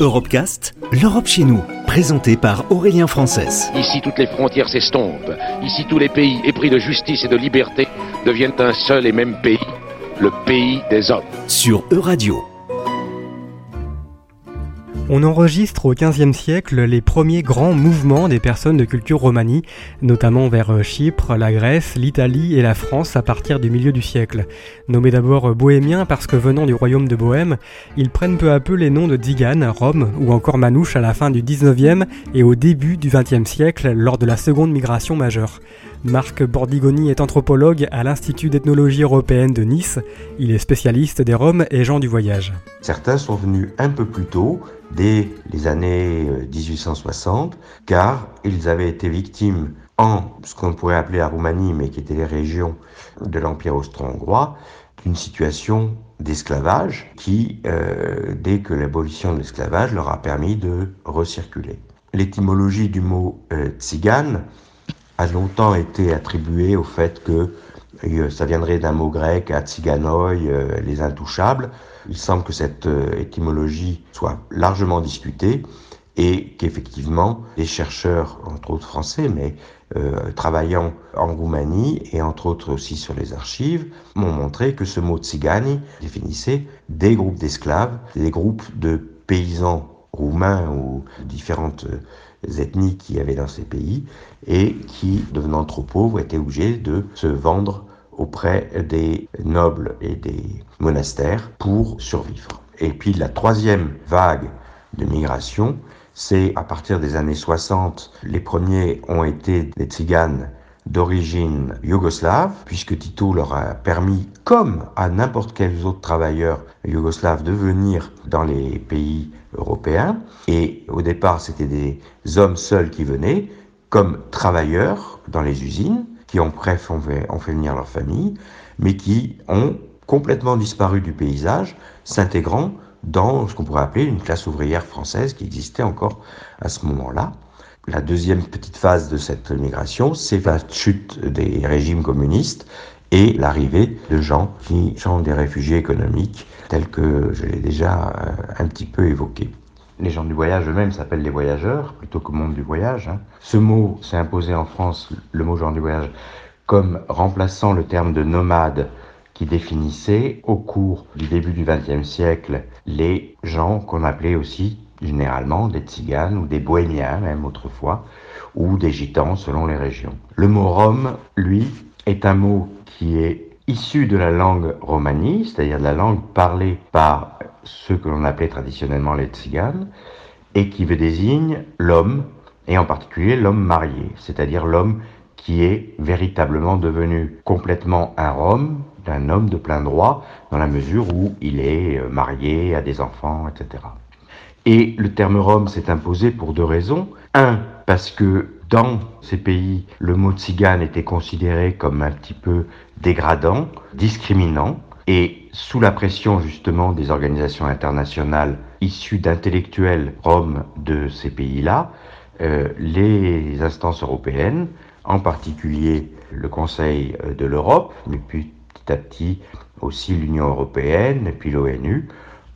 Europecast, l'Europe chez nous, présenté par Aurélien Frances. Ici, toutes les frontières s'estompent. Ici, tous les pays épris de justice et de liberté deviennent un seul et même pays, le pays des hommes. Sur Euradio. On enregistre au XVe siècle les premiers grands mouvements des personnes de culture romanie, notamment vers euh, Chypre, la Grèce, l'Italie et la France à partir du milieu du siècle. Nommés d'abord bohémiens parce que venant du royaume de Bohême, ils prennent peu à peu les noms de Dzigan, Rome ou encore Manouche à la fin du XIXe et au début du XXe siècle lors de la seconde migration majeure. Marc Bordigoni est anthropologue à l'Institut d'ethnologie européenne de Nice. Il est spécialiste des Roms et gens du voyage. Certains sont venus un peu plus tôt, dès les années 1860, euh, car ils avaient été victimes en ce qu'on pourrait appeler la Roumanie, mais qui étaient les régions de l'Empire austro-hongrois, d'une situation d'esclavage qui, euh, dès que l'abolition de l'esclavage, leur a permis de recirculer. L'étymologie du mot euh, tzigane a longtemps été attribuée au fait que euh, ça viendrait d'un mot grec, atziganoi, euh, les intouchables. Il semble que cette euh, étymologie soit largement discutée et qu'effectivement les chercheurs, entre autres français, mais travaillant en Roumanie et entre autres aussi sur les archives, m'ont montré que ce mot tsigani définissait des groupes d'esclaves, des groupes de paysans roumains ou différentes ethnies qui avaient dans ces pays et qui, devenant trop pauvres, étaient obligés de se vendre auprès des nobles et des monastères pour survivre. Et puis la troisième vague de migration, c'est à partir des années 60, les premiers ont été des tziganes d'origine yougoslave, puisque Tito leur a permis, comme à n'importe quels autres travailleurs yougoslaves, de venir dans les pays européens. Et au départ, c'était des hommes seuls qui venaient, comme travailleurs dans les usines, qui ont bref ont fait, fait venir leur famille, mais qui ont complètement disparu du paysage, s'intégrant dans ce qu'on pourrait appeler une classe ouvrière française qui existait encore à ce moment-là. La deuxième petite phase de cette migration, c'est la chute des régimes communistes et l'arrivée de gens qui sont des réfugiés économiques, tels que je l'ai déjà euh, un petit peu évoqué. Les gens du voyage eux-mêmes s'appellent les voyageurs plutôt que monde du voyage. Hein. Ce mot s'est imposé en France, le mot gens du voyage, comme remplaçant le terme de nomade qui définissait au cours du début du XXe siècle les gens qu'on appelait aussi généralement des tziganes ou des bohémiens même autrefois, ou des gitans selon les régions. Le mot rome, lui, est un mot qui est issu de la langue romanie, c'est-à-dire de la langue parlée par ceux que l'on appelait traditionnellement les tziganes, et qui désigne l'homme, et en particulier l'homme marié, c'est-à-dire l'homme qui est véritablement devenu complètement un Rome, d'un homme de plein droit, dans la mesure où il est euh, marié, a des enfants, etc. Et le terme Rome s'est imposé pour deux raisons. Un, parce que dans ces pays, le mot tzigane était considéré comme un petit peu dégradant, discriminant, et sous la pression justement des organisations internationales issues d'intellectuels roms de ces pays-là, euh, les instances européennes, en particulier le Conseil de l'Europe, mais petit à petit aussi l'Union européenne et puis l'ONU,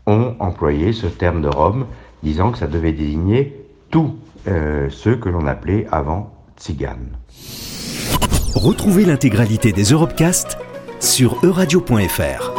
ont employé ce terme de Rome, disant que ça devait désigner tous euh, ceux que l'on appelait avant tziganes. Retrouvez l'intégralité des Europecast sur euradio.fr.